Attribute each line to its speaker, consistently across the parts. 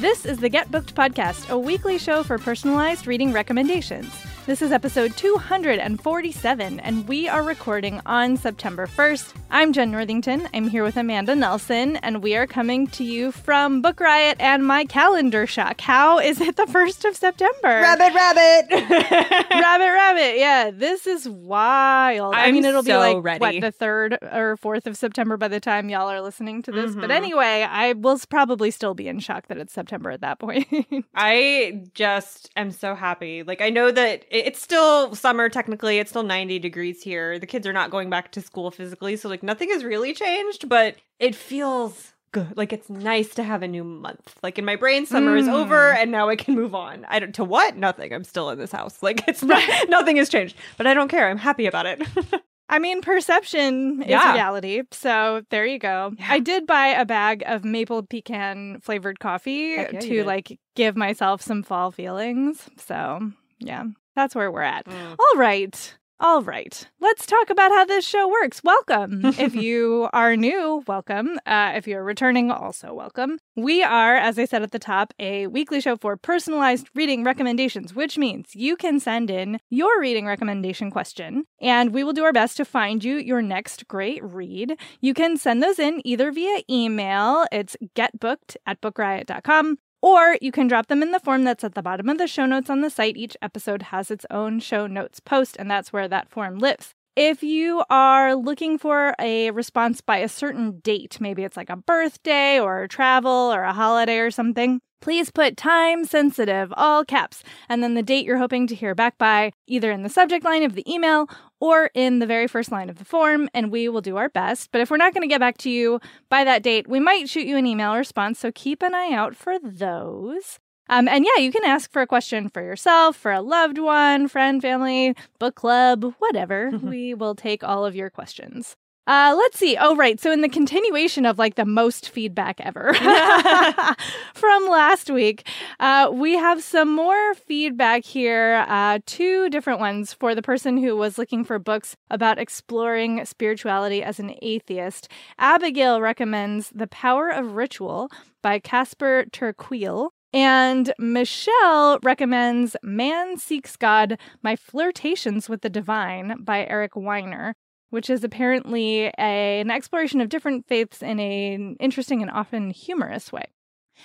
Speaker 1: This is the Get Booked Podcast, a weekly show for personalized reading recommendations. This is episode 247, and we are recording on September 1st. I'm Jen Northington. I'm here with Amanda Nelson, and we are coming to you from Book Riot and my calendar shock. How is it the 1st of September?
Speaker 2: Rabbit, rabbit.
Speaker 1: rabbit, rabbit. Yeah, this is wild. i
Speaker 2: I'm
Speaker 1: mean, it'll be like,
Speaker 2: ready.
Speaker 1: what, the 3rd or 4th of September by the time y'all are listening to this. But
Speaker 2: Mhm.
Speaker 1: anyway, I will probably still be in shock that it's September at that point.
Speaker 2: I just am so happy. Like, I know that it- it's still summer technically. It's still 90 degrees here. The kids are not going back to school physically. So, like, nothing has really changed, but it feels good. Like, it's nice to have a new month. Like, in my brain, summer is
Speaker 1: Mm.
Speaker 2: over and now I can move on. I don't, to what? Nothing. I'm still in this house. Like, it's not, nothing has changed, but I don't care. I'm happy about it.
Speaker 1: I mean, perception is
Speaker 2: Yeah.
Speaker 1: reality. So there you go.
Speaker 2: Yeah.
Speaker 1: I did buy a bag of maple pecan flavored coffee
Speaker 2: yeah,
Speaker 1: to like give myself some fall feelings. So yeah, that's where we're at.
Speaker 2: Mm.
Speaker 1: All right. All right. Let's talk about how this show works. Welcome. if you are new, welcome. Uh, if you're returning, also welcome. We are, as I said at the top, a weekly show for personalized reading recommendations, which means you can send in your reading recommendation question and we will do our best to find you your next great read. You can send those in either via email, it's getbooked at bookriot.com, or you can drop them in the form that's at the bottom of the show notes on the site. Each episode has its own show notes post, and that's where that form lives. If you are looking for a response by a certain date, maybe it's like a birthday or travel or a holiday or something, please put time sensitive, all caps, and then the date you're hoping to hear back by, either in the subject line of the email or in the very first line of the form, and we will do our best. But if we're not going to get back to you by that date, we might shoot you an email response, so keep an eye out for those. Um, and yeah, you can ask for a question for yourself, for a loved one, friend, family, book club, whatever. we will take all of your questions. Uh, let's see. Oh, right. So, in the continuation of like the most feedback ever from last week, uh, we have some more feedback here. Uh, two different ones for the person who was looking for books about exploring spirituality as an atheist. Abigail recommends The Power of Ritual by Casper ter Kuile. And Michelle recommends Man Seeks God My Flirtations with the Divine by Eric Weiner, which is apparently a, an exploration of different faiths in an interesting and often humorous way.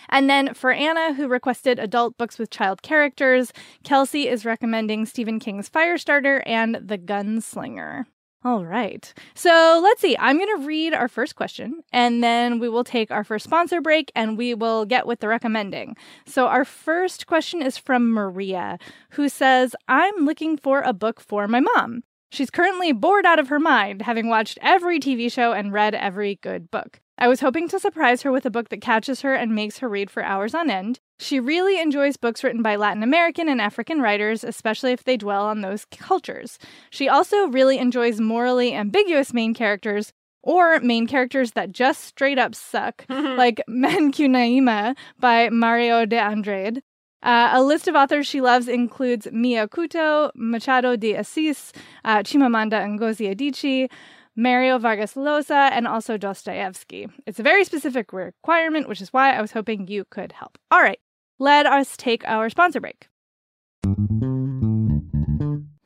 Speaker 1: And then for Anna, who requested adult books with child characters, Kelsey is recommending Stephen King's Firestarter and The Gunslinger. All right. So let's see. I'm going to read our first question and then we will take our first sponsor break and we will get with the recommending. So, our first question is from Maria, who says, I'm looking for a book for my mom. She's currently bored out of her mind, having watched every TV show and read every good book. I was hoping to surprise her with a book that catches her and makes her read for hours on end. She really enjoys books written by Latin American and African writers, especially if they dwell on those cultures. She also really enjoys morally ambiguous main characters or main characters that just straight up suck, like Macunaíma by Mario de Andrade. Uh, a list of authors she loves includes Mia Couto, Machado de Assis, uh, Chimamanda Ngozi Adichie, Mario Vargas Llosa, and also Dostoevsky. It's a very specific requirement, which is why I was hoping you could help. All right, let us take our sponsor break.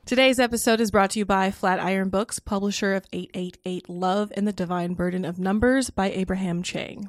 Speaker 3: Today's episode is brought to you by Flatiron Books, publisher of 888 Love and the Divine Burden of Numbers by Abraham Chang.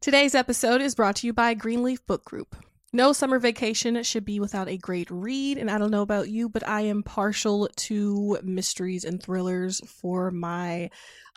Speaker 3: Today's episode is brought to you by Greenleaf Book Group. No summer vacation should be without a great read, and I don't know about you, but I am partial to mysteries and thrillers for my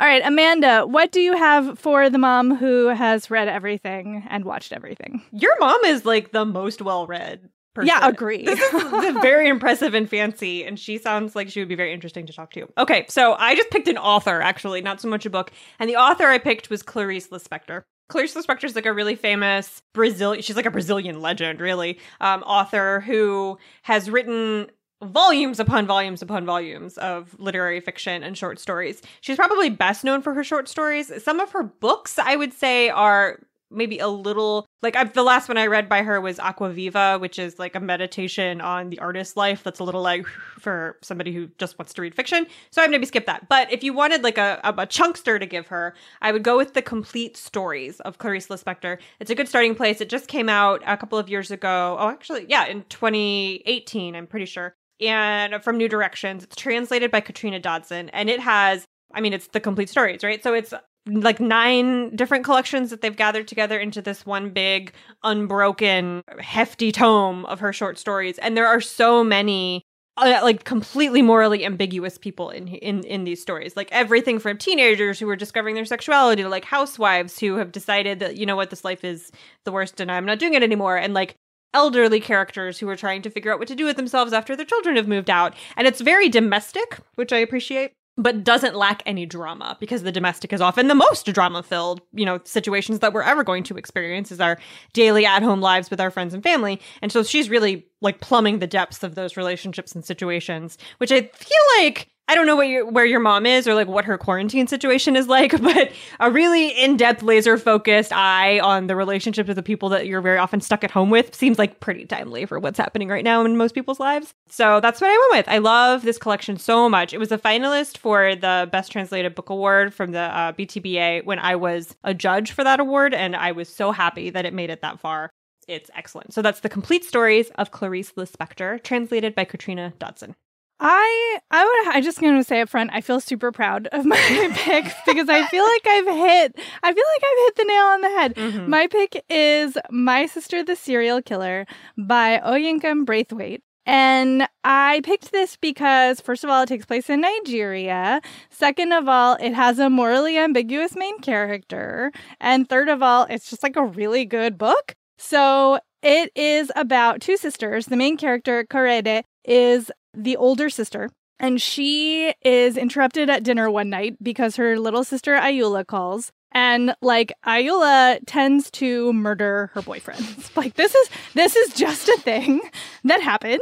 Speaker 1: All right, Amanda, what do you have for the mom who has read everything and watched everything?
Speaker 2: Your mom is like the most well read. Person.
Speaker 1: Yeah, agree.
Speaker 2: this is very impressive and fancy, and she sounds like she would be very interesting to talk to. Okay, so I just picked an author, actually, not so much a book. And the author I picked was Clarice Lispector. Clarice Lispector is like a really famous Brazilian, she's like a Brazilian legend, really, um, author who has written volumes upon volumes upon volumes of literary fiction and short stories. She's probably best known for her short stories. Some of her books, I would say, are maybe a little like I, the last one I read by her was Água Viva, which is like a meditation on the artist's life. That's a little like for somebody who just wants to read fiction. So I maybe skip that. But if you wanted like a, a, a chunkster to give her, I would go with the complete stories of Clarice Lispector. It's a good starting place. It just came out a couple of years ago. Oh, actually, yeah, in 2018, I'm pretty sure and from New Directions. It's translated by Katrina Dodson, and it has, I mean, it's the complete stories, right? So it's like nine different collections that they've gathered together into this one big, unbroken, hefty tome of her short stories. And there are so many uh, like completely morally ambiguous people in in in these stories like everything from teenagers who are discovering their sexuality to like housewives who have decided that you know what this life is the worst and I'm not doing it anymore and like elderly characters who are trying to figure out what to do with themselves after their children have moved out. And it's very domestic, which I appreciate but doesn't lack any drama because the domestic is often the most drama filled, you know, situations that we're ever going to experience is our daily at home lives with our friends and family. And so she's really like plumbing the depths of those relationships and situations, which I feel like I don't know your, where your mom is or like what her quarantine situation is like, but a really in-depth laser focused eye on the relationship of the people that you're very often stuck at home with seems like pretty timely for what's happening right now in most people's lives. So that's what I went with. I love this collection so much. It was a finalist for the Best Translated Book Award from the uh, BTBA when I was a judge for that award, and I was so happy that it made it that far. It's excellent. So that's the complete stories of Clarice Lispector, translated by Katrina Dodson.
Speaker 1: I I would I just going to say up front I feel super proud of my pick because I feel like I've hit I feel like I've hit the nail on the head. Mm-hmm. My pick is My Sister the Serial Killer by Oyinkan Braithwaite. And I picked this because, first of all, it takes place in Nigeria. Second of all, it has a morally ambiguous main character. And third of all, it's just like a really good book. So it is about two sisters. The main character, Korede, is the older sister, and she is interrupted at dinner one night because her little sister Ayoola calls. And like Ayoola tends to murder her boyfriends. like this is this is just a thing that happens.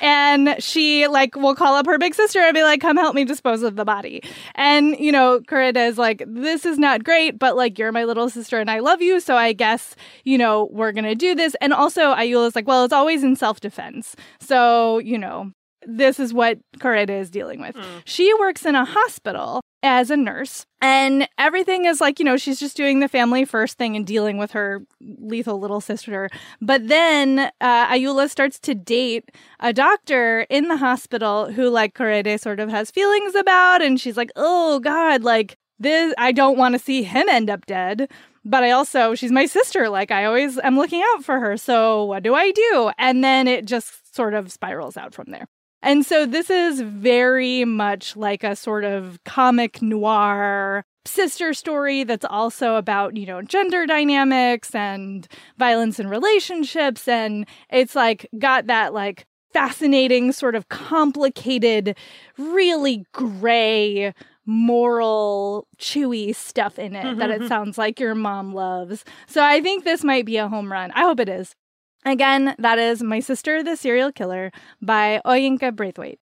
Speaker 1: And she like will call up her big sister and be like, come help me dispose of the body. And, you know, Korede is like, this is not great, but like you're my little sister and I love you. So I guess, you know, we're gonna do this. And also Ayoola's like, well, it's always in self-defense. So, you know, this is what Korede is dealing with. Mm. She works in a hospital as a nurse, and everything is like, you know, she's just doing the family first thing and dealing with her lethal little sister. But then uh, Ayoola starts to date a doctor in the hospital who, like, Korede sort of has feelings about, and she's like, oh, God, like, this, I don't want to see him end up dead but I also, she's my sister. Like, I always am looking out for her. So, what do I do? And then it just sort of spirals out from there. And so this is very much like a sort of comic noir sister story that's also about, you know, gender dynamics and violence in relationships. And it's like got that like fascinating, sort of complicated, really gray, moral, chewy stuff in it that it mm-hmm. sounds like your mom loves. So I think this might be a home run. I hope it is. Again, that is My Sister the Serial Killer by Oyinka Braithwaite.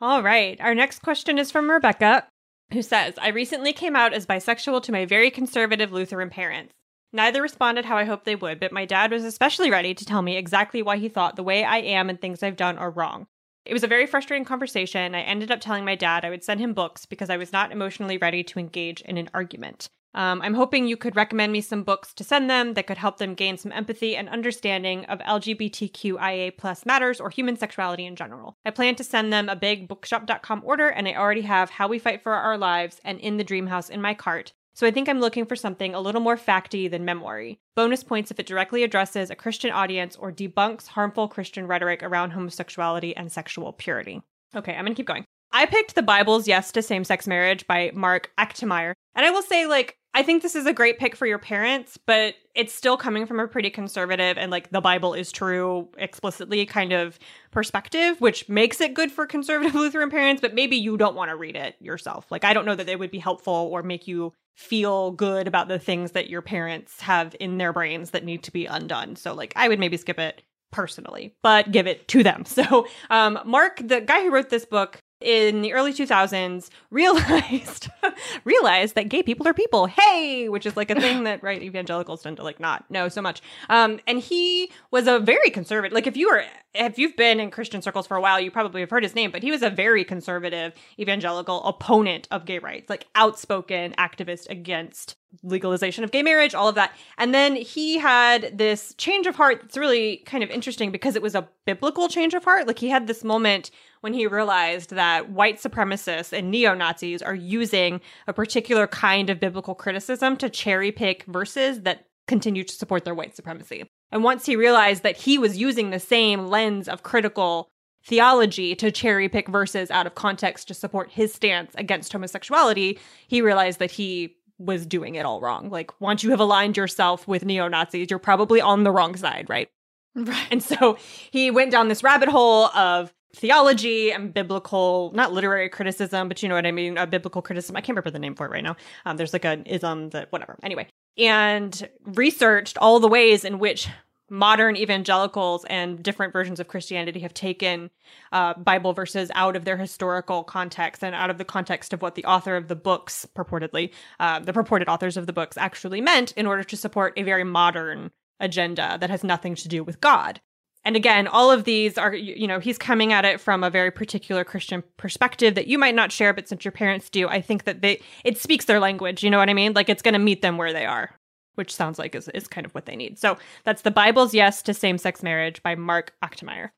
Speaker 2: All right. Our next question is from Rebecca, who says I recently came out as bisexual to my very conservative Lutheran parents. Neither responded how I hoped they would, but my dad was especially ready to tell me exactly why he thought the way I am and things I've done are wrong. It was a very frustrating conversation. I ended up telling my dad I would send him books because I was not emotionally ready to engage in an argument. Um, I'm hoping you could recommend me some books to send them that could help them gain some empathy and understanding of LGBTQIA plus matters or human sexuality in general. I plan to send them a big bookshop.com order, and I already have How We Fight for Our Lives and In the Dream House in my cart. So I think I'm looking for something a little more facty than memoiry. Bonus points if it directly addresses a Christian audience or debunks harmful Christian rhetoric around homosexuality and sexual purity. Okay, I'm gonna keep going. I picked the Bible's Yes to Same Sex Marriage by Mark Achtemeier. And I will say, like, I think this is a great pick for your parents, but it's still coming from a pretty conservative and like the Bible is true explicitly kind of perspective, which makes it good for conservative Lutheran parents, but maybe you don't want to read it yourself. Like, I don't know that it would be helpful or make you feel good about the things that your parents have in their brains that need to be undone. So, like, I would maybe skip it personally, but give it to them. So, um, Mark, the guy who wrote this book, in the early 2000s realized realized that gay people are people. Hey which is like a thing that right evangelicals tend to like not know so much. Um and he was a very conservative like if you were if you've been in christian circles for a while you probably have heard his name but he was a very conservative evangelical opponent of gay rights like outspoken activist against legalization of gay marriage, all of that. And then he had this change of heart that's really kind of interesting because it was a biblical change of heart. Like he had this moment when he realized that white supremacists and neo Nazis are using a particular kind of biblical criticism to cherry pick verses that continue to support their white supremacy. And once he realized that he was using the same lens of critical theology to cherry pick verses out of context to support his stance against homosexuality, he realized that he was doing it all wrong. Like once you have aligned yourself with neo Nazis, you're probably on the wrong side, right?
Speaker 1: Right.
Speaker 2: And so he went down this rabbit hole of theology and biblical, not literary criticism, but you know what I mean, a biblical criticism. I can't remember the name for it right now. Um, there's like an ism that whatever. Anyway, and researched all the ways in which modern evangelicals and different versions of Christianity have taken uh, Bible verses out of their historical context and out of the context of what the author of the books purportedly, uh, the purported authors of the books actually meant in order to support a very modern agenda that has nothing to do with God. And again, all of these are, you know, he's coming at it from a very particular Christian perspective that you might not share, but since your parents do, I think that they, it speaks their language. You know what I mean? Like it's going to meet them where they are which sounds like is, is kind of what they need. So that's The Bible's Yes to Same Sex Marriage by Mark Achtemeier.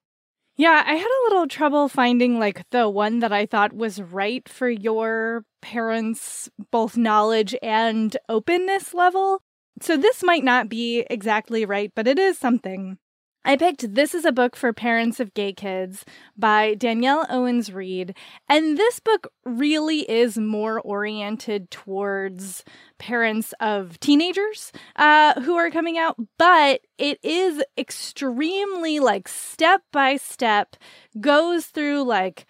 Speaker 1: Yeah, I had a little trouble finding like the one that I thought was right for your parents' both knowledge and openness level. So this might not be exactly right, but it is something. I picked This is a Book for Parents of Gay Kids by Danielle Owens Reid. And this book really is more oriented towards parents of teenagers uh, who are coming out, but it is extremely like step by step, goes through like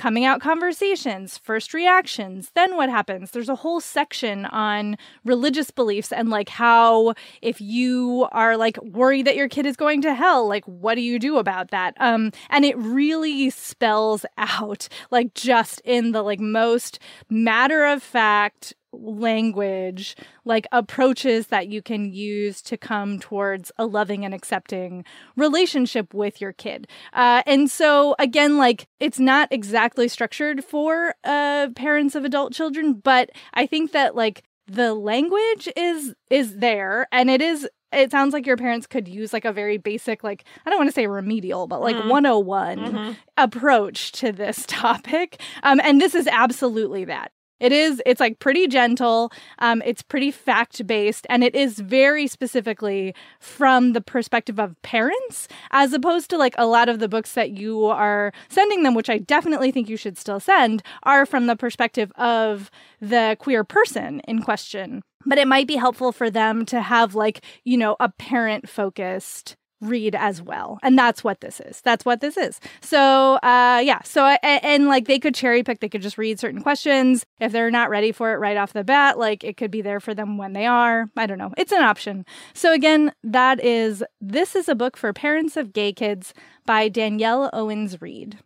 Speaker 1: coming out conversations, first reactions, then what happens. There's a whole section on religious beliefs and like how if you are like worried that your kid is going to hell, like what do you do about that? Um and it really spells out like just in the like most matter of fact language, like approaches that you can use to come towards a loving and accepting relationship with your kid. Uh, and so, again, like it's not exactly structured for uh, parents of adult children, but I think that like the language is is there and it is it sounds like your parents could use like a very basic like i don't want to say remedial but like mm. 101 mm-hmm. approach to this topic um, and this is absolutely that it is, it's like pretty gentle. Um, it's pretty fact based, and it is very specifically from the perspective of parents, as opposed to like a lot of the books that you are sending them, which I definitely think you should still send, are from the perspective of the queer person in question. But it might be helpful for them to have like, you know, a parent focused read as well. And that's what this is. That's what this is. So uh yeah. So and, and, like they could cherry pick. They could just read certain questions. If they're not ready for it right off the bat like it could be there for them when they are. I don't know. It's an option. So again that is this is a book for parents of gay kids by danielle owens reid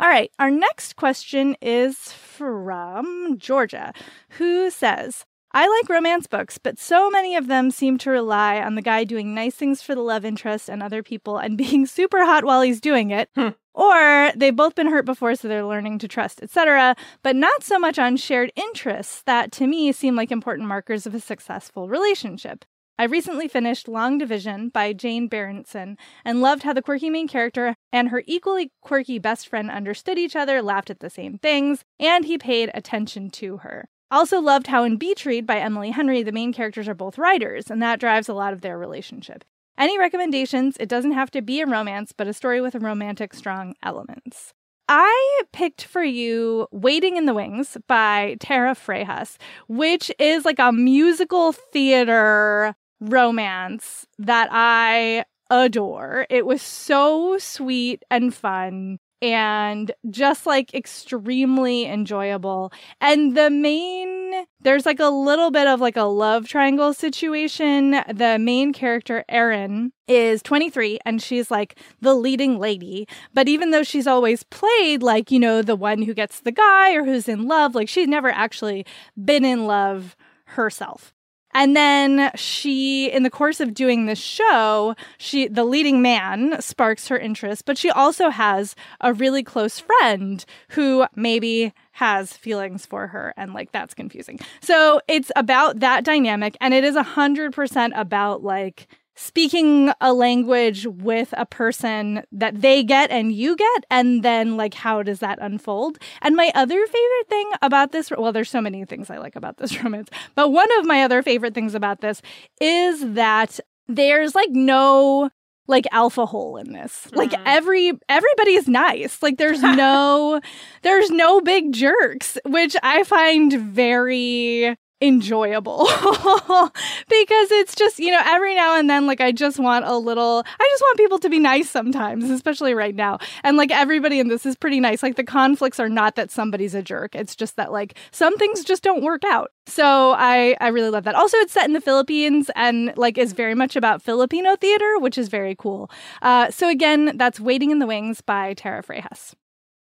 Speaker 1: all right, our next question is from Georgia, who says, I like romance books, but so many of them seem to rely on the guy doing nice things for the love interest and other people and being super hot while he's doing it. Hmm. Or they've both been hurt before, so they're learning to trust, etc., but not so much on shared interests that to me seem like important markers of a successful relationship. I recently finished Long Division by Jane Berenson and loved how the quirky main character and her equally quirky best friend understood each other, laughed at the same things, and he paid attention to her. Also loved how in Beach Read by Emily Henry, the main characters are both writers, and that drives a lot of their relationship. Any recommendations? It doesn't have to be a romance, but a story with romantic, strong elements. I picked for you Waiting in the Wings by Tara Frejas, which is like a musical theater romance that I adore. It was so sweet and fun and just like extremely enjoyable. And the main, there's like a little bit of like a love triangle situation. The main character, Erin, is 23 and she's like the leading lady. But even though she's always played like, you know, the one who gets the guy or who's in love, like she's never actually been in love herself. And then she, in the course of doing this show, she, the leading man sparks her interest, but she also has a really close friend who maybe has feelings for her. And like, that's confusing. So it's about that dynamic. And it is a hundred percent about like, speaking a language with a person that they get and you get and then like how does that unfold and my other favorite thing about this well there's so many things i like about this romance but one of my other favorite things about this is that there's like no like alpha hole in this. Mm-hmm. Like every everybody is nice. Like there's no there's no big jerks, which I find very enjoyable. Because it's just you know every now and then like i just want a little i just want people to be nice sometimes especially right now. And like everybody in this is pretty nice. Like the conflicts are not that somebody's a jerk. It's just that like some things just don't work out. So i i really love that. Also it's set in the philippines and like is very much about filipino theater which is very cool. Uh so again that's waiting in the wings by tara frejas.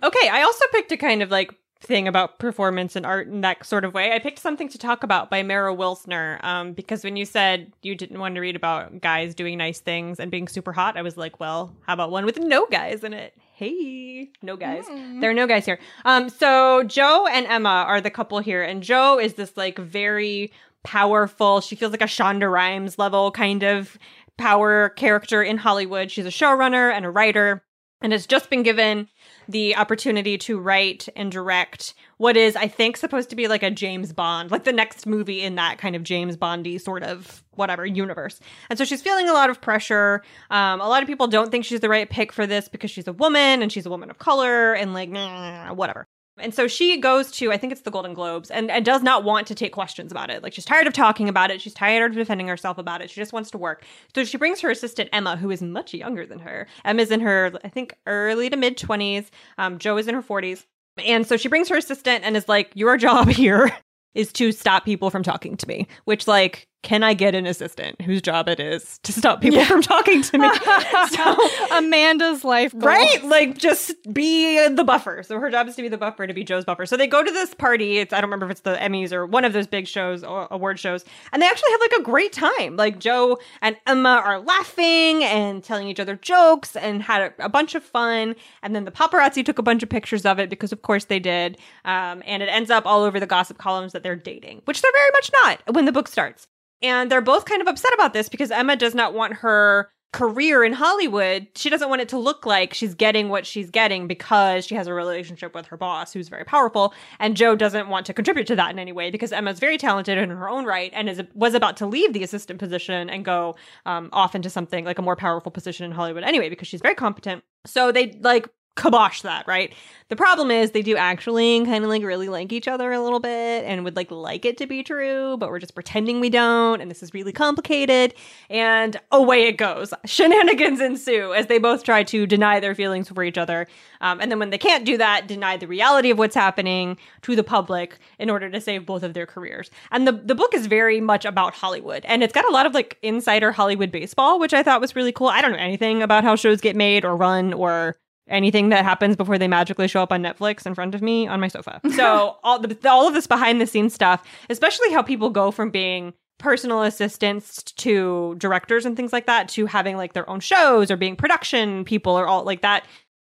Speaker 2: Okay i also picked a kind of like thing about performance and art in that sort of way. I picked something to talk about by Meryl Wilsner um, because when you said you didn't want to read about guys doing nice things and being super hot, I was like, well, how about one with no guys in it? Hey, no guys. Mm. There are no guys here. Um, so Jo and Emma are the couple here, and Jo is this like very powerful. She feels like a Shonda Rhimes level kind of power character in Hollywood. She's a showrunner and a writer and has just been given the opportunity to write and direct what is, I think, supposed to be like a James Bond, like the next movie in that kind of James Bondy sort of whatever universe. And so she's feeling a lot of pressure. Um, a lot of people don't think she's the right pick for this because she's a woman and she's a woman of color and like, nah, whatever. And so she goes to, I think it's the Golden Globes, and, and does not want to take questions about it. Like she's tired of talking about it. She's tired of defending herself about it. She just wants to work. So she brings her assistant, Emma, who is much younger than her. Emma's in her, I think, early to mid 20s. Um, Jo is in her 40s. And so she brings her assistant and is like, Your job here is to stop people from talking to me, which, like, can I get an assistant whose job it is to stop people
Speaker 1: Yeah.
Speaker 2: from talking to me? so,
Speaker 1: Amanda's life goal.
Speaker 2: right? Like, just be the buffer. So her job is to be the buffer, to be Jo's buffer. So they go to this party. It's I don't remember if it's the Emmys or one of those big shows or award shows, and they actually have like a great time. Like Jo and Emma are laughing and telling each other jokes and had a, a bunch of fun. And then the paparazzi took a bunch of pictures of it because, of course, they did. Um, and it ends up all over the gossip columns that they're dating, which they're very much not when the book starts. And they're both kind of upset about this because Emma does not want her career in Hollywood. She doesn't want it to look like she's getting what she's getting because she has a relationship with her boss who's very powerful. And Jo doesn't want to contribute to that in any way because Emma's very talented in her own right and is was about to leave the assistant position and go um, off into something like a more powerful position in Hollywood anyway because she's very competent. So they like kibosh that, right? The problem is they do actually kind of like really like each other a little bit and would like like it to be true, but we're just pretending we don't and this is really complicated and away it goes. Shenanigans ensue as they both try to deny their feelings for each other. Um, and then when they can't do that, deny the reality of what's happening to the public in order to save both of their careers. And the the book is very much about Hollywood and it's got a lot of like insider Hollywood baseball, which I thought was really cool. I don't know anything about how shows get made or run or anything that happens before they magically show up on Netflix in front of me on my sofa. So all the all of this behind the scenes stuff, especially how people go from being personal assistants to directors and things like that to having like their own shows or being production people or all like that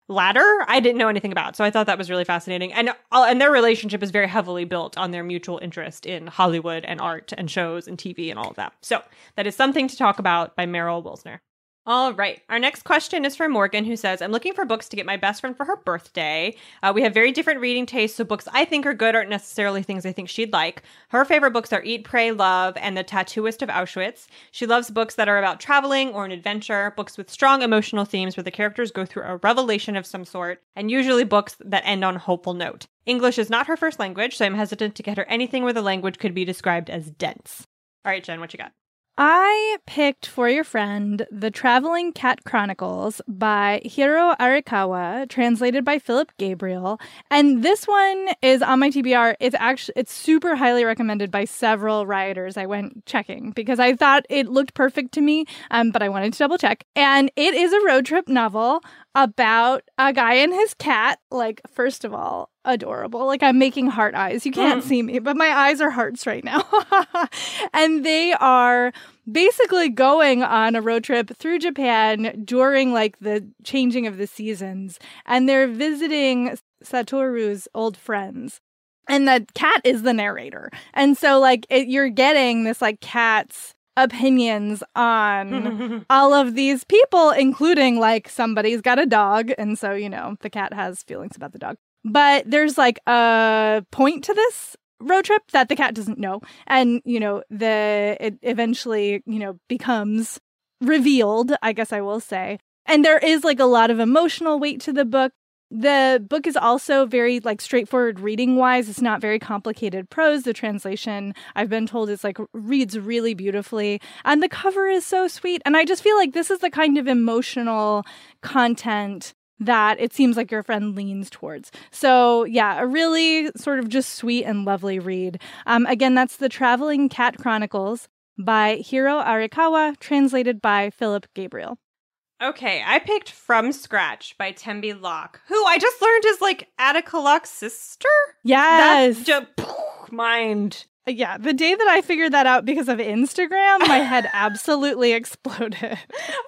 Speaker 2: ladder I didn't know anything about. So I thought that was really fascinating. And uh, and their relationship is very heavily built on their mutual interest in Hollywood and art and shows and TV and all of that. So that is something to talk about by Meryl Wilsner. All right. Our next question is from Morgan, who says, I'm looking for books to get my best friend for her birthday. Uh, we have very different reading tastes, so books I think are good aren't necessarily things I think she'd like. Her favorite books are Eat, Pray, Love, and The Tattooist of Auschwitz. She loves books that are about traveling or an adventure, books with strong emotional themes where the characters go through a revelation of some sort, and usually books that end on a hopeful note. English is not her first language, so I'm hesitant to get her anything where the language could be described as dense. All right, Jen, what you got?
Speaker 1: I picked for your friend The Traveling Cat Chronicles by Hiro Arikawa, translated by Philip Gabriel. And this one is on my TBR. It's actually it's super highly recommended by several rioters. I went checking because I thought it looked perfect to me, um, but I wanted to double check. And it is a road trip novel about a guy and his cat. Like, first of all, adorable. Like I'm making heart eyes. You can't
Speaker 2: Mm.
Speaker 1: see me, but my eyes are hearts right now. and they are basically going on a road trip through Japan during like the changing of the seasons and they're visiting Satoru's old friends. And the cat is the narrator. And so like it, you're getting this like cat's opinions on all of these people, including like somebody's got a dog. And so, you know, the cat has feelings about the dog. But there's like a point to this road trip that the cat doesn't know. And, you know, the it eventually, you know, becomes revealed, I guess I will say. And there is like a lot of emotional weight to the book. The book is also very like straightforward reading wise. It's not very complicated prose. The translation, I've been told, is like reads really beautifully. And the cover is so sweet. And I just feel like this is the kind of emotional content that it seems like your friend leans towards. So, yeah, a really sort of just sweet and lovely read. Um, again, that's The Traveling Cat Chronicles by Hiro Arikawa, translated by Philip Gabriel.
Speaker 2: Okay, I picked From Scratch by Tembi Locke, who I just learned is like Attica Locke's sister.
Speaker 1: Yes.
Speaker 2: That's just mind.
Speaker 1: Yeah, the day that I figured that out because of Instagram, my head absolutely exploded.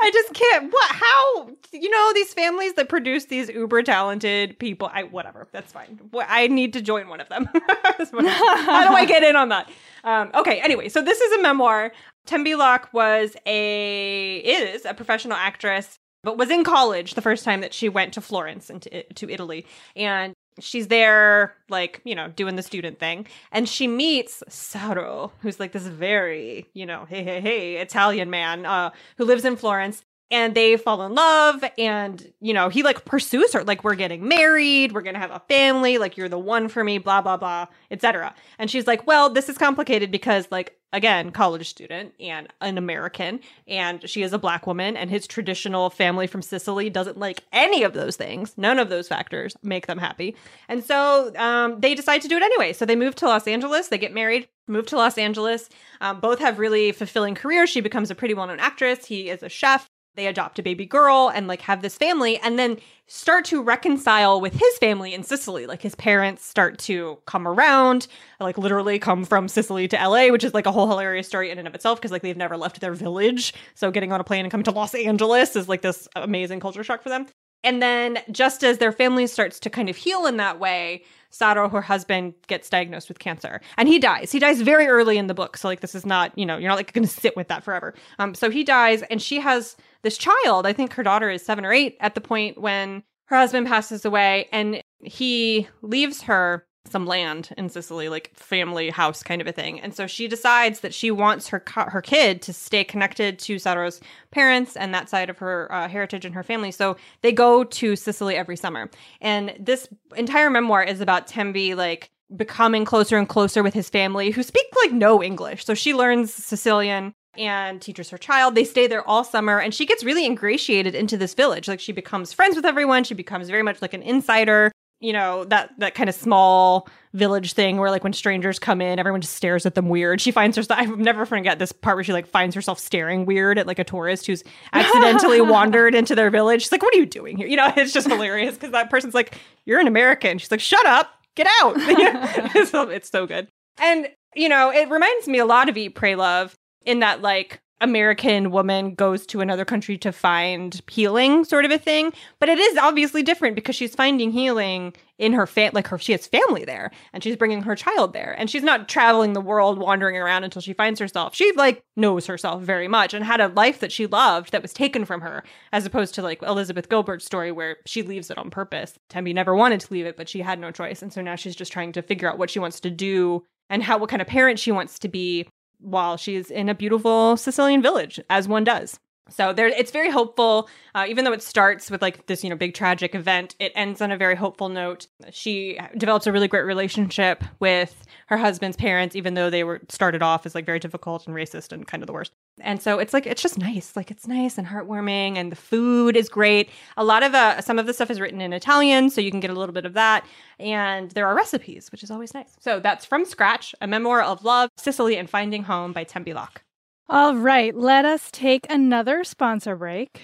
Speaker 2: I just can't. What? How? You know these families that produce these uber talented people. I whatever. That's fine. I need to join one of them. How do I get in on that? Um, okay. Anyway, so this is a memoir. Tembi Locke was a is a professional actress, but was in college the first time that she went to Florence and to, to Italy, and she's there like you know doing the student thing. And she meets Saro who's like this very you know hey hey hey Italian man uh who lives in Florence. And they fall in love and you know he like pursues her like we're getting married we're gonna have a family like you're the one for me blah blah blah etc and she's like well this is complicated because like again, college student and an American, and she is a black woman, and his traditional family from Sicily doesn't like any of those things. None of those factors make them happy. And so um, they decide to do it anyway. So they move to Los Angeles, they get married, move to Los Angeles. Um, both have really fulfilling careers. She becomes a pretty well known actress, he is a chef they adopt a baby girl and like have this family and then start to reconcile with his family in Sicily. Like his parents start to come around, like literally come from Sicily to LA, which is like a whole hilarious story in and of itself because like they've never left their village. So getting on a plane and coming to Los Angeles is like this amazing culture shock for them. And then just as their family starts to kind of heal in that way, Saro, her husband, gets diagnosed with cancer and he dies. He dies very early in the book. So, like, this is not, you know, you're not like going to sit with that forever. Um, so he dies and she has this child. I think her daughter is seven or eight at the point when her husband passes away and he leaves her some land in Sicily, like family house kind of a thing. And so she decides that she wants her her kid to stay connected to Saro's parents and that side of her uh, heritage and her family. So they go to Sicily every summer. And this entire memoir is about Tembi like becoming closer and closer with his family who speak like no English. So she learns Sicilian and teaches her child. They stay there all summer and she gets really ingratiated into this village. Like she becomes friends with everyone. She becomes very much like an insider you know that that kind of small village thing where like when strangers come in everyone just stares at them weird. She finds herself i've never forget this part where she like finds herself staring weird at like a tourist who's accidentally wandered into their village. She's like what are you doing here? You know it's just hilarious because that person's like you're an american. She's like shut up. Get out. It's, it's so good. And you know it reminds me a lot of eat pray love in that like American woman goes to another country to find healing, sort of a thing. But it is obviously different because she's finding healing in her fam, like her, she has family there, and she's bringing her child there, and she's not traveling the world wandering around until she finds herself. She like knows herself very much and had a life that she loved that was taken from her, as opposed to like Elizabeth Gilbert's story where she leaves it on purpose. Tembi never wanted to leave it, but she had no choice, and so now she's just trying to figure out what she wants to do and how what kind of parent she wants to be while she's in a beautiful Sicilian village, as one does. So there, it's very hopeful. Uh, even though it starts with like this, you know, big tragic event, it ends on a very hopeful note. She develops a really great relationship with her husband's parents, even though they were started off as like very difficult and racist and kind of the worst. And so it's like it's just nice, like it's nice and heartwarming, and the food is great. A lot of uh, some of the stuff is written in Italian, so you can get a little bit of that. And there are recipes, which is always nice. So that's from scratch, a memoir of love, Sicily, and finding home by Tembi Locke.
Speaker 1: All right, let us take another sponsor break.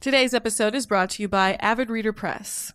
Speaker 3: Today's episode is brought to you by Avid Reader Press.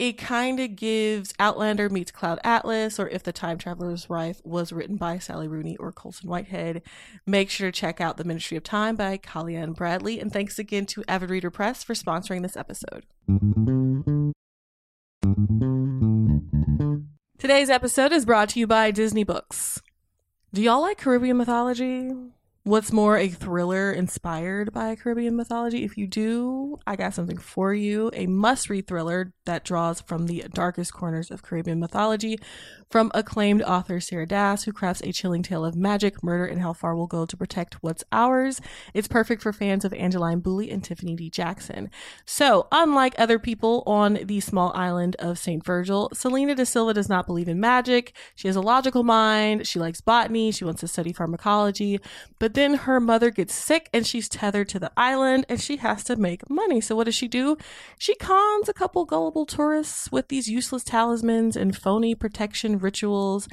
Speaker 3: it kind of gives Outlander meets Cloud Atlas, or If the Time Traveler's Wife was written by Sally Rooney or Colson Whitehead. Make sure to check out The Ministry of Time by Kaliane Bradley. And thanks again to Avid Reader Press for sponsoring this episode. Today's episode is brought to you by Disney Books. Do y'all like Caribbean mythology? What's more, a thriller inspired by Caribbean mythology? If you do, I got something for you. A must read thriller that draws from the darkest corners of Caribbean mythology from acclaimed author Sarah Dass, who crafts a chilling tale of magic, murder, and how far we'll go to protect what's ours. It's perfect for fans of Angeline Boulley and Tiffany D. Jackson. So, unlike other people on the small island of St. Virgil, Selena da Silva does not believe in magic. She has a logical mind. She likes botany. She wants to study pharmacology. But but then her mother gets sick and she's tethered to the island and she has to make money. So what does she do? She cons a couple gullible tourists with these useless talismans and phony protection rituals.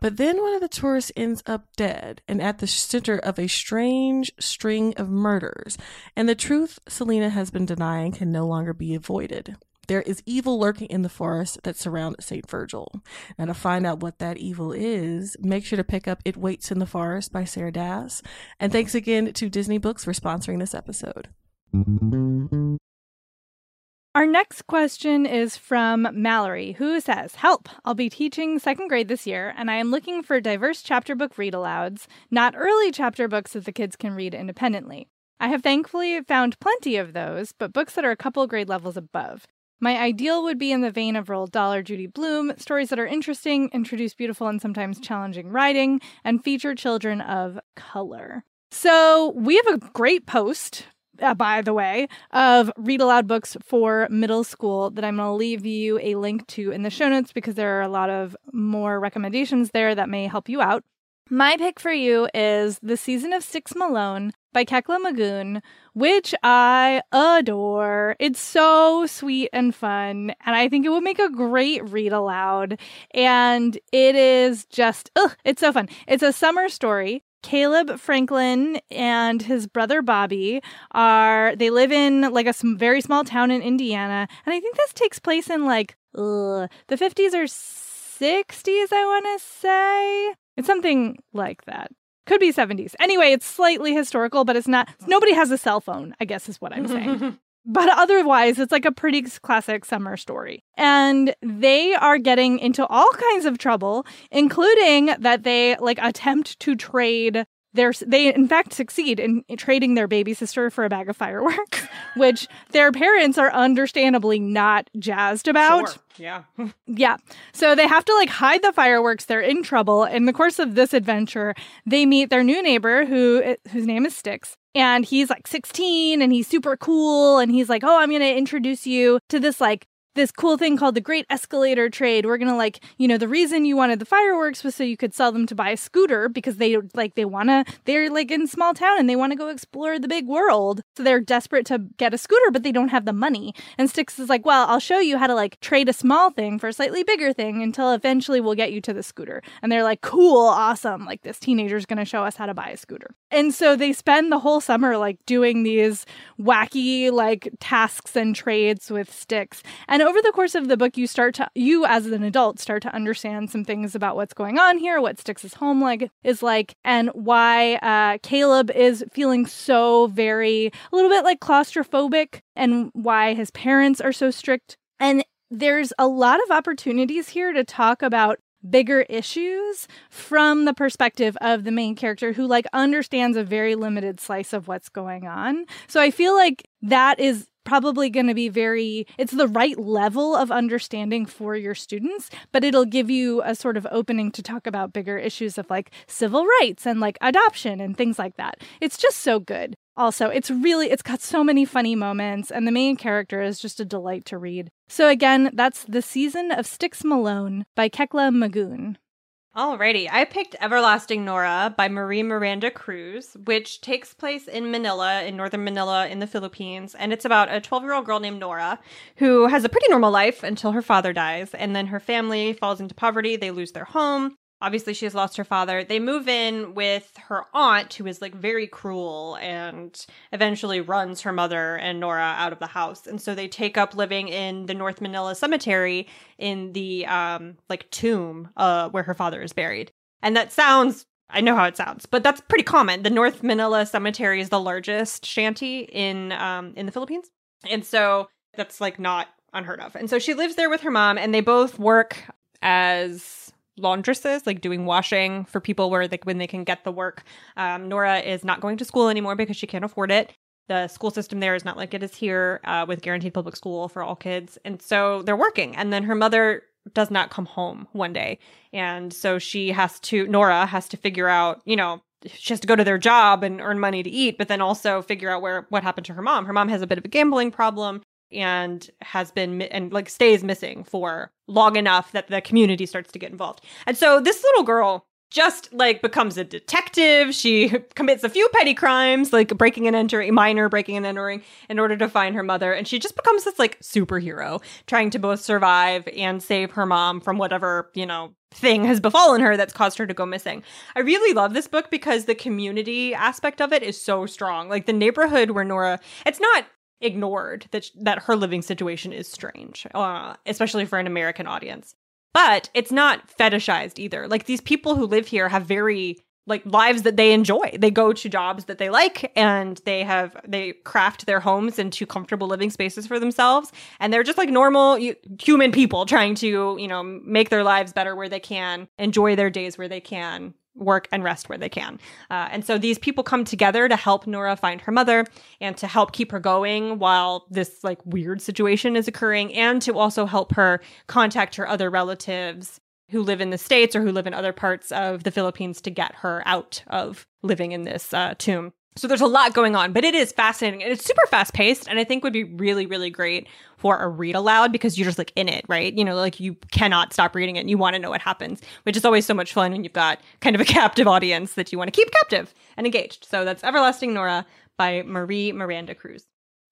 Speaker 3: But then one of the tourists ends up dead and at the center of a strange string of murders. And the truth Selena has been denying can no longer be avoided. There is evil lurking in the forest that surround St. Virgil. Now, to find out what that evil is, make sure to pick up It Waits in the Forest by Sarah Dass. And thanks again to Disney Books for sponsoring this episode.
Speaker 1: Our next question is from Mallory, who says, Help! I'll be teaching second grade this year, and I am looking for diverse chapter book read alouds, not early chapter books that the kids can read independently. I have thankfully found plenty of those, but books that are a couple grade levels above. My ideal would be in the vein of Roald Dahl or Judy Blume, stories that are interesting, introduce beautiful and sometimes challenging writing, and feature children of color. So we have a great post uh, by the way, of read aloud books for middle school that I'm going to leave you a link to in the show notes because there are a lot of more recommendations there that may help you out. My pick for you is The Season of Styx Malone by Kekla Magoon, which I adore. It's so sweet and fun, and I think it would make a great read aloud. And it is just, ugh, it's so fun. It's a summer story Caleb Franklin and his brother Bobby are they live in like a very small town in Indiana, and I think this takes place in like ugh, the 50s or 60s. I want to say it's something like that. Could be 70s. Anyway, it's slightly historical, but it's not. Nobody has a cell phone. I guess is what I'm saying. but otherwise it's like a pretty classic summer story and they are getting into all kinds of trouble including that they like attempt to trade their they in fact succeed in trading their baby sister for a bag of fireworks which their parents are understandably not jazzed about
Speaker 2: Sure. Yeah.
Speaker 1: yeah. So they have to like hide the fireworks. They're in trouble. In the course of this adventure, they meet their new neighbor who eh, whose name is Styx. And he's like 16 and he's super cool and he's like, "Oh, I'm going to introduce you to this like this cool thing called the Great Escalator Trade. We're gonna like, you know, the reason you wanted the fireworks was so you could sell them to buy a scooter because they like they wanna they're like in small town and they wanna go explore the big world. So they're desperate to get a scooter, but they don't have the money. And Styx is like, well, I'll show you how to like trade a small thing for a slightly bigger thing until eventually we'll get you to the scooter. And they're like, cool, awesome. Like this teenager's gonna show us how to buy a scooter. And so they spend the whole summer like doing these wacky like tasks and trades with Styx. And over the course of the book, you start to, you as an adult, start to understand some things about what's going on here, what Styx' home like is like, and why uh, Caleb is feeling so very, a little bit like claustrophobic, and why his parents are so strict. And there's a lot of opportunities here to talk about bigger issues from the perspective of the main character who like understands a very limited slice of what's going on. So I feel like that is probably going to be very it's the right level of understanding for your students but it'll give you a sort of opening to talk about bigger issues of like civil rights and like adoption and things like that. It's just so good. Also it's really it's got so many funny moments and the main character is just a delight to read. So again that's the season of styx malone by kekla magoon
Speaker 2: Alrighty, I picked Everlasting Nora by Marie Miranda Cruz, which takes place in Manila, in northern Manila in the Philippines. And it's about a 12 year old girl named Nora who has a pretty normal life until her father dies. And then her family falls into poverty. They lose their home. Obviously, she has lost her father. They move in with her aunt, who is like very cruel and eventually runs her mother and Nora out of the house. And so they take up living in the North Manila Cemetery in the um like tomb uh where her father is buried. And that sounds I know how it sounds, but that's pretty common. The North Manila Cemetery is the largest shanty in um in the Philippines. And so that's like not unheard of. And so she lives there with her mom and they both work as laundresses, like doing washing for people where like when they can get the work. Um, Nora is not going to school anymore because she can't afford it. The school system there is not like it is here uh, with guaranteed public school for all kids, and so they're working. And then her mother does not come home one day, and so she has to. Nora has to figure out, you know, she has to go to their job and earn money to eat, but then also figure out where what happened to her mom. Her mom has a bit of a gambling problem and has been and like stays missing for long enough that the community starts to get involved. And so this little girl just like becomes a detective. She commits a few petty crimes, like breaking and entering, minor breaking and entering, in order to find her mother. And she just becomes this like superhero, trying to both survive and save her mom from whatever, you know, thing has befallen her that's caused her to go missing. I really love this book because the community aspect of it is so strong. Like the neighborhood where Nora, it's not ignored that that her living situation is strange, uh, especially for an American audience. But it's not fetishized either. Like these people who live here have very like lives that they enjoy. They go to jobs that they like and they have they craft their homes into comfortable living spaces for themselves and they're just like normal human people trying to, you know, make their lives better where they can, enjoy their days where they can work and rest where they can. Uh, and so these people come together to help Nora find her mother and to help keep her going while this like weird situation is occurring and to also help her contact her other relatives who live in the States or who live in other parts of the Philippines to get her out of living in this uh, tomb. So there's a lot going on, but it is fascinating and it's super fast paced and I think would be really, really great for a read aloud because you're just like in it, right? You know, like you cannot stop reading it and you want to know what happens, which is always so much fun when you've got kind of a captive audience that you want to keep captive and engaged. So that's Everlasting Nora by Marie Miranda Cruz.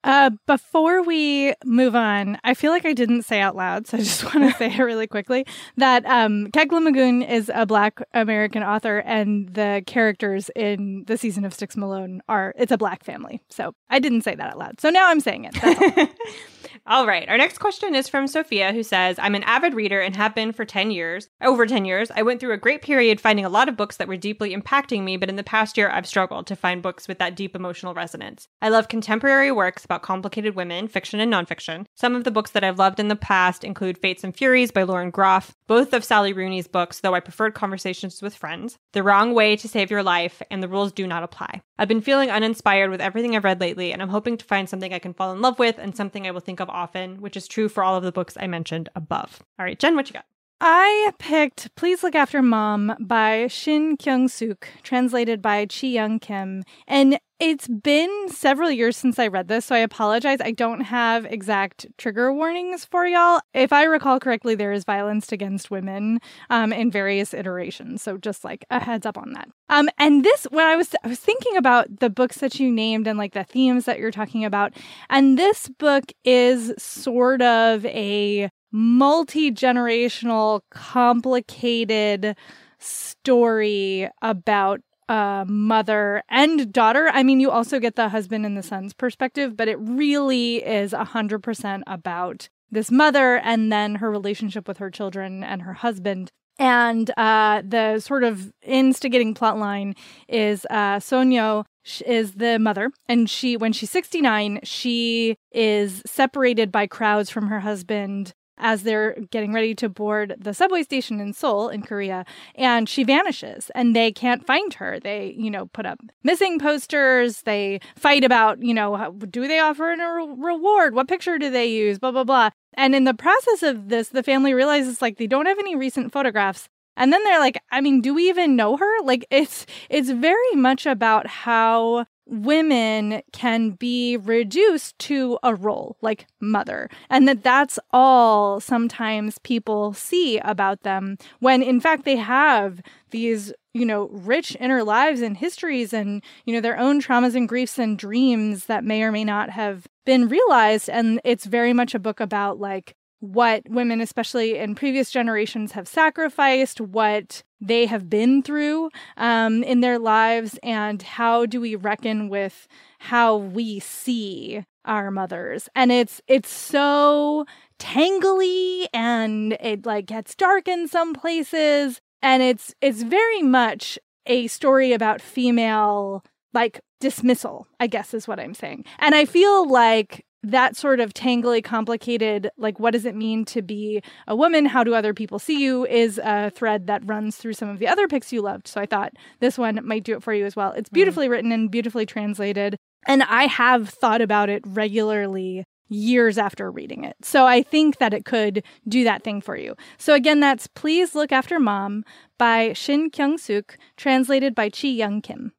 Speaker 1: Uh, before we move on, I feel like I didn't say out loud, so I just want to say it really quickly that um, Kekla Magoon is a Black American author, and the characters in the season of Styx Malone are it's a Black family. So I didn't say that out loud, so now I'm saying it.
Speaker 2: All right. Our next question is from Sophia, who says, I'm an avid reader and have been for 10 years. Over 10 years, I went through a great period finding a lot of books that were deeply impacting me, but in the past year, I've struggled to find books with that deep emotional resonance. I love contemporary works about complicated women, fiction and nonfiction. Some of the books that I've loved in the past include Fates and Furies by Lauren Groff, both of Sally Rooney's books, though I preferred Conversations with Friends, The Wrong Way to Save Your Life, and The Rules Do Not Apply. I've been feeling uninspired with everything I've read lately, and I'm hoping to find something I can fall in love with and something I will think of often, which is true for all of the books I mentioned above. All right, Jen, what you got?
Speaker 1: I picked Please Look After Mom by Shin Kyung Suk, translated by Chi Young Kim. And it's been several years since I read this, so I apologize. I don't have exact trigger warnings for y'all. If I recall correctly, there is violence against women um, in various iterations. So just like a heads up on that. Um, and this, when I was I was thinking about the books that you named and like the themes that you're talking about, and this book is sort of a multi generational, complicated story about uh, mother and daughter. I mean, you also get the husband and the son's perspective, but it really is 100% about this mother and then her relationship with her children and her husband. And uh, the sort of instigating plot line is uh, Sonyo is the mother, and she, when she's 69, she is separated by crowds from her husband as they're getting ready to board the subway station in Seoul in Korea and she vanishes and they can't find her. They, you know, put up missing posters, they fight about, you know, do they offer a re- reward? What picture do they use? blah blah blah. And in the process of this, the family realizes like they don't have any recent photographs. And then they're like, I mean, do we even know her? Like it's it's very much about how women can be reduced to a role like mother and that that's all sometimes people see about them when in fact they have these you know rich inner lives and histories and you know their own traumas and griefs and dreams that may or may not have been realized. And it's very much a book about like what women, especially in previous generations, have sacrificed, what they have been through um, in their lives, and how do we reckon with how we see our mothers. And it's it's so tangly and it like gets dark in some places and it's it's very much a story about female like dismissal, I guess is what I'm saying. And I feel like that sort of tangly, complicated, like, what does it mean to be a woman? How do other people see you? is a thread that runs through some of the other picks you loved. So I thought this one might do it for you as well. It's mm. beautifully mm. written and beautifully translated. And I have thought about it regularly years after reading it. So I think that it could do that thing for you. So again, that's Please Look After Mom by Shin Kyung Suk, translated by Chi Young Kim.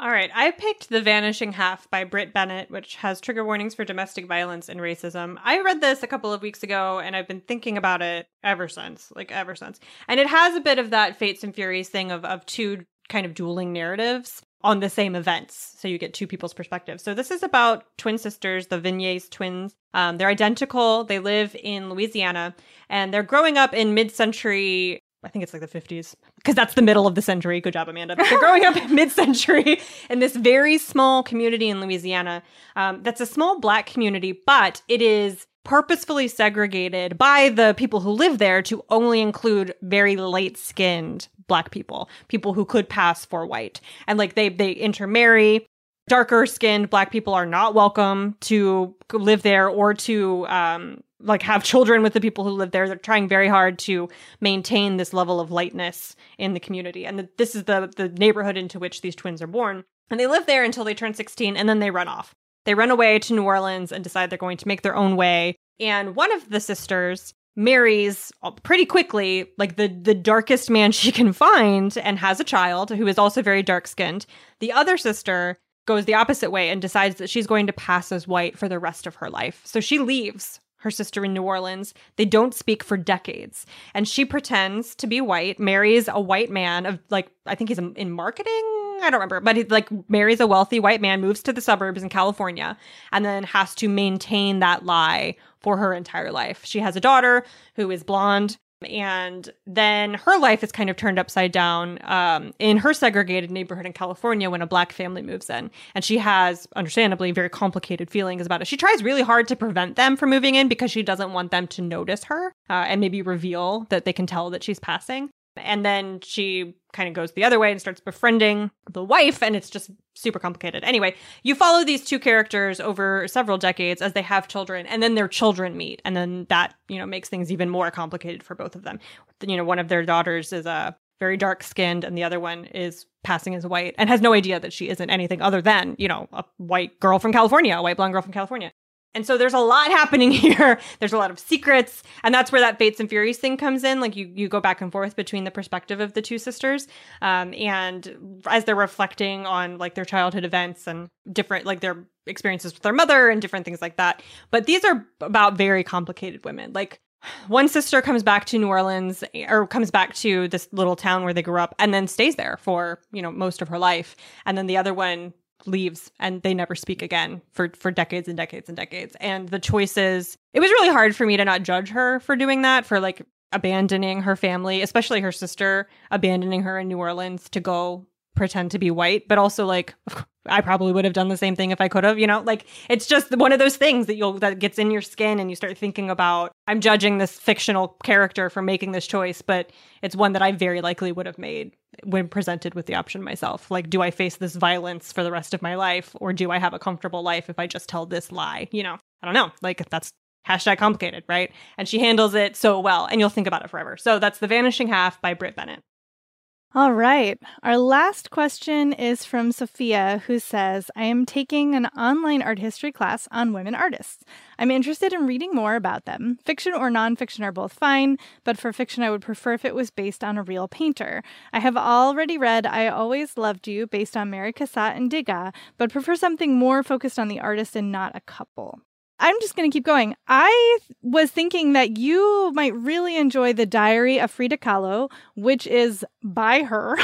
Speaker 2: All right, I picked The Vanishing Half by Brit Bennett, which has trigger warnings for domestic violence and racism. I read this a couple of weeks ago and I've been thinking about it ever since, like ever since. And it has a bit of that Fates and Furies thing of, of two kind of dueling narratives on the same events. So you get two people's perspectives. So this is about twin sisters, the Vignes twins. Um, they're identical. They live in Louisiana and they're growing up in mid century I think it's like the 50s, because that's the middle of the century. Good job, Amanda. They're growing up mid century in this very small community in Louisiana. Um, that's a small black community, but it is purposefully segregated by the people who live there to only include very light skinned black people, people who could pass for white. And like they they intermarry. Darker skinned black people are not welcome to live there or to um, like have children with the people who live there. They're trying very hard to maintain this level of lightness in the community. And this is the the neighborhood into which these twins are born. And they live there until they turn 16 and then they run off. They run away to New Orleans and decide they're going to make their own way. And one of the sisters marries uh, pretty quickly like the the darkest man she can find and has a child who is also very dark skinned. The other sister goes the opposite way and decides that she's going to pass as white for the rest of her life. So she leaves her sister in New Orleans. They don't speak for decades. And she pretends to be white, marries a white man of like I think he's in marketing, I don't remember, but he like marries a wealthy white man, moves to the suburbs in California, and then has to maintain that lie for her entire life. She has a daughter who is blonde and then her life is kind of turned upside down um, in her segregated neighborhood in California when a black family moves in. And she has, understandably, very complicated feelings about it. She tries really hard to prevent them from moving in because she doesn't want them to notice her uh, and maybe reveal that they can tell that she's passing. And then she kind of goes the other way and starts befriending the wife, and it's just super complicated. Anyway, you follow these two characters over several decades as they have children, and then their children meet, and then that, you know, makes things even more complicated for both of them. You know, one of their daughters is a uh, very dark skinned, and the other one is passing as white and has no idea that she isn't anything other than, you know, a white girl from California, a white blonde girl from California. And so there's a lot happening here. There's a lot of secrets, and that's where that Fates and Furies thing comes in. Like you, you go back and forth between the perspective of the two sisters, um, and as they're reflecting on like their childhood events and different like their experiences with their mother and different things like that. But these are about very complicated women. Like one sister comes back to New Orleans or comes back to this little town where they grew up and then stays there for, you know, most of her life. And then the other one leaves and they never speak again for for decades and decades and decades. And the choices it was really hard for me to not judge her for doing that for like abandoning her family especially her sister abandoning her in New Orleans to go pretend to be white but also like I probably would have done the same thing if I could have, you know? Like it's just one of those things that you'll that gets in your skin and you start thinking about I'm judging this fictional character for making this choice, but it's one that I very likely would have made when presented with the option myself. Like, do I face this violence for the rest of my life, or do I have a comfortable life if I just tell this lie? You know, I don't know. Like, that's hashtag complicated, right? And she handles it so well, and you'll think about it forever. So that's The Vanishing Half by Brit Bennett.
Speaker 1: All right. Our last question is from Sophia, who says I am taking an online art history class on women artists. I'm interested in reading more about them. Fiction or nonfiction are both fine, but for fiction, I would prefer if it was based on a real painter. I have already read I Always Loved You, based on Mary Cassatt and Degas, but prefer something more focused on the artist and not a couple. I'm just going to keep going. I was thinking that you might really enjoy The Diary of Frida Kahlo, which is by her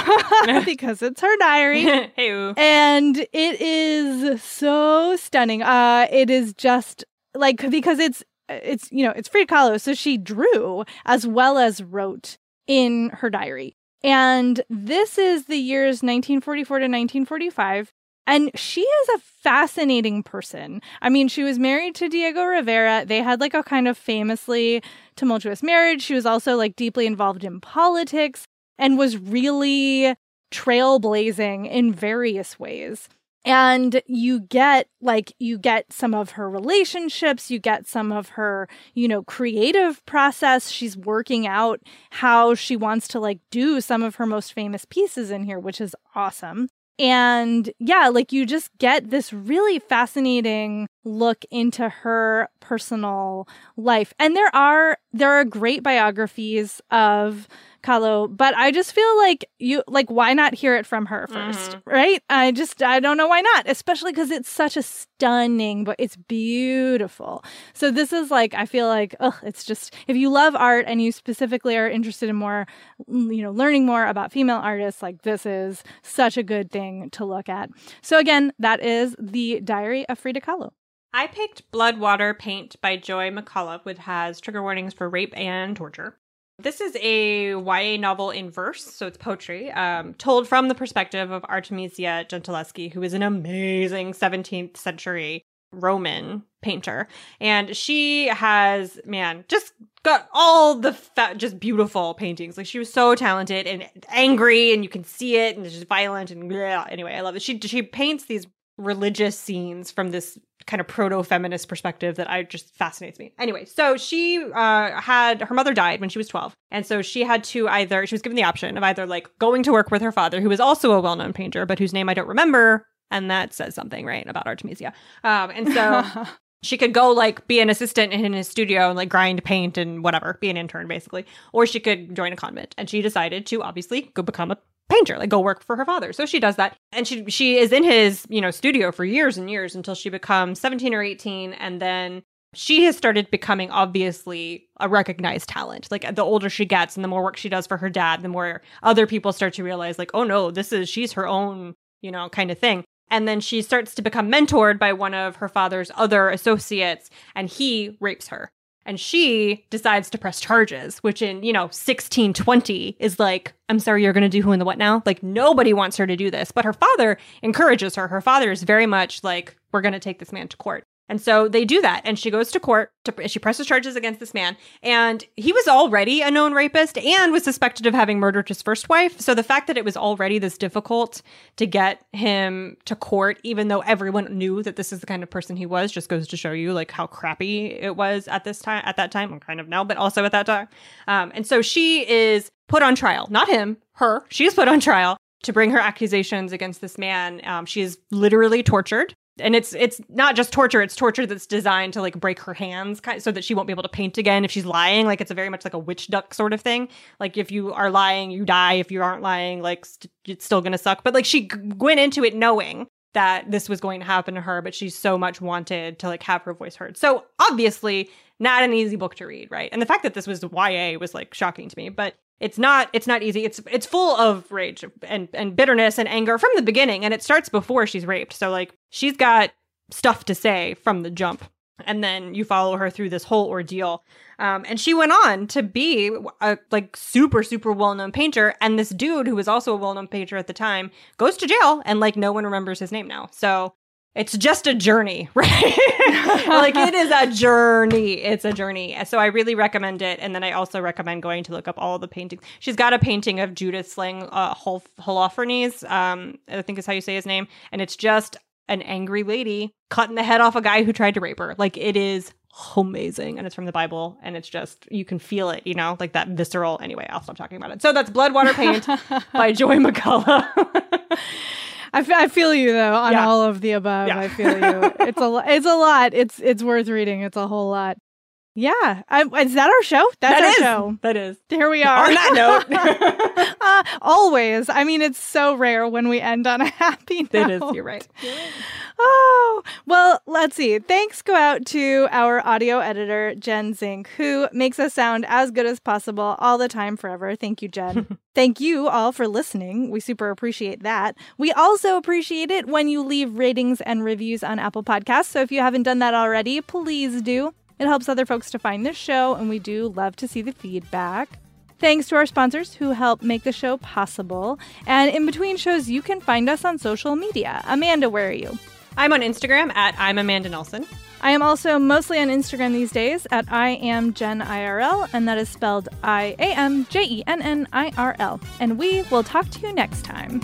Speaker 1: because it's her diary.
Speaker 2: hey
Speaker 1: and it is so stunning. Uh it is just like because it's it's you know, it's Frida Kahlo, so she drew as well as wrote in her diary. And this is the years 1944 to 1945. And she is a fascinating person. I mean, she was married to Diego Rivera. They had like a kind of famously tumultuous marriage. She was also like deeply involved in politics and was really trailblazing in various ways. And you get like, you get some of her relationships, you get some of her, you know, creative process. She's working out how she wants to like do some of her most famous pieces in here, which is awesome. And yeah, like you just get this really fascinating look into her personal life. And there are there are great biographies of Kahlo, but I just feel like you like why not hear it from her 1st mm-hmm. right? I just I don't know why not, especially cuz it's such a stunning but it's beautiful. So this is like I feel like ugh, it's just if you love art and you specifically are interested in more you know, learning more about female artists, like this is such a good thing to look at. So again, that is The Diary of Frida Kahlo.
Speaker 2: I picked Blood Water Paint by Joy McCullough, which has trigger warnings for rape and torture. This is a YA novel in verse, so it's poetry, um, told from the perspective of Artemisia Gentileschi, who is an amazing 17th century Roman painter. And she has, man, just got all the fa- just beautiful paintings. Like she was so talented and angry, and you can see it, and it's just violent and anyway, I love it. She she paints these religious scenes from this kind of proto-feminist perspective that I just fascinates me. Anyway, so she uh, had her mother died when she was 12. And so she had to either she was given the option of either like going to work with her father who was also a well-known painter but whose name I don't remember and that says something, right, about Artemisia. Um, and so she could go like be an assistant in his studio and like grind paint and whatever, be an intern basically, or she could join a convent. And she decided to obviously go become a painter, like go work for her father. So she does that. And she she is in his, you know, studio for years and years until she becomes 17 or 18 and then she has started becoming obviously a recognized talent. Like the older she gets and the more work she does for her dad, the more other people start to realize like, "Oh no, this is she's her own, you know, kind of thing." And then she starts to become mentored by one of her father's other associates and he rapes her and she decides to press charges, which in, you know, 1620 is like, I'm sorry, you're going to do who and the what now? Like, nobody wants her to do this. But her father encourages her. Her father is very much like, we're going to take this man to court. And so they do that. And she goes to court. To, she presses charges against this man. And he was already a known rapist and was suspected of having murdered his first wife. So the fact that it was already this difficult to get him to court, even though everyone knew that this is the kind of person he was, just goes to show you like how crappy it was at this time, at that time, and kind of now, but also at that time. Um, and so she is put on trial, not him, her. She is put on trial to bring her accusations against this man. Um, she is literally tortured and it's it's not just torture it's torture that's designed to like break her hands so that she won't be able to paint again if she's lying like it's a very much like a witch duck sort of thing. Like if you are lying you die. If you aren't lying like st- it's still gonna suck. But like she g- went into it knowing that this was going to happen to her but she so much wanted to like have her voice heard. So obviously not an easy book to read right? And the fact that this was ya was like shocking to me but it's not it's not easy. It's it's full of rage and and bitterness and anger from the beginning and it starts before she's raped. So like she's got stuff to say from the jump and then you follow her through this whole ordeal. Um, and she went on to be a like super super well-known painter and this dude who was also a well-known painter at the time goes to jail and like no one remembers his name now. So it's just a journey, right? like it is a journey. It's a journey. So I really recommend it. And then I also recommend going to look up all the paintings. She's got a painting of Judith slaying uh, Hol- Holofernes, um, I think is how you say his name. And it's just an angry lady cutting the head off a guy who tried to rape her. Like it is amazing. And it's from the Bible. And it's just, you can feel it, you know, like that visceral. Anyway, I'll stop talking about it. So that's Blood Water Paint by Joy McCullough.
Speaker 1: I, f- I feel you though on
Speaker 2: Yeah.
Speaker 1: all of the above.
Speaker 2: Yeah.
Speaker 1: I feel you. It's a lo- it's a lot. It's it's worth reading. It's a whole lot. Yeah. I, is that our show? That's
Speaker 2: That
Speaker 1: our
Speaker 2: is.
Speaker 1: show.
Speaker 2: That is.
Speaker 1: Here we are.
Speaker 2: On that note.
Speaker 1: uh, always. I mean, it's so rare when we end on a happy note.
Speaker 2: It is. You're right.
Speaker 1: Oh, well, let's see. Thanks go out to our audio editor, Jen Zink, who makes us sound as good as possible all the time, forever. Thank you, Jen. Thank you all for listening. We super appreciate that. We also appreciate it when you leave ratings and reviews on Apple Podcasts. So if you haven't done that already, please do. It helps other folks to find this show, and we do love to see the feedback. Thanks to our sponsors who help make the show possible. And in between shows, you can find us on social media. Amanda, where are you?
Speaker 2: I'm on Instagram at I'm Amanda Nelson.
Speaker 1: I am also mostly on Instagram these days at I am Jen IRL, and that is spelled I A M J E N N I R L. And we will talk to you next time.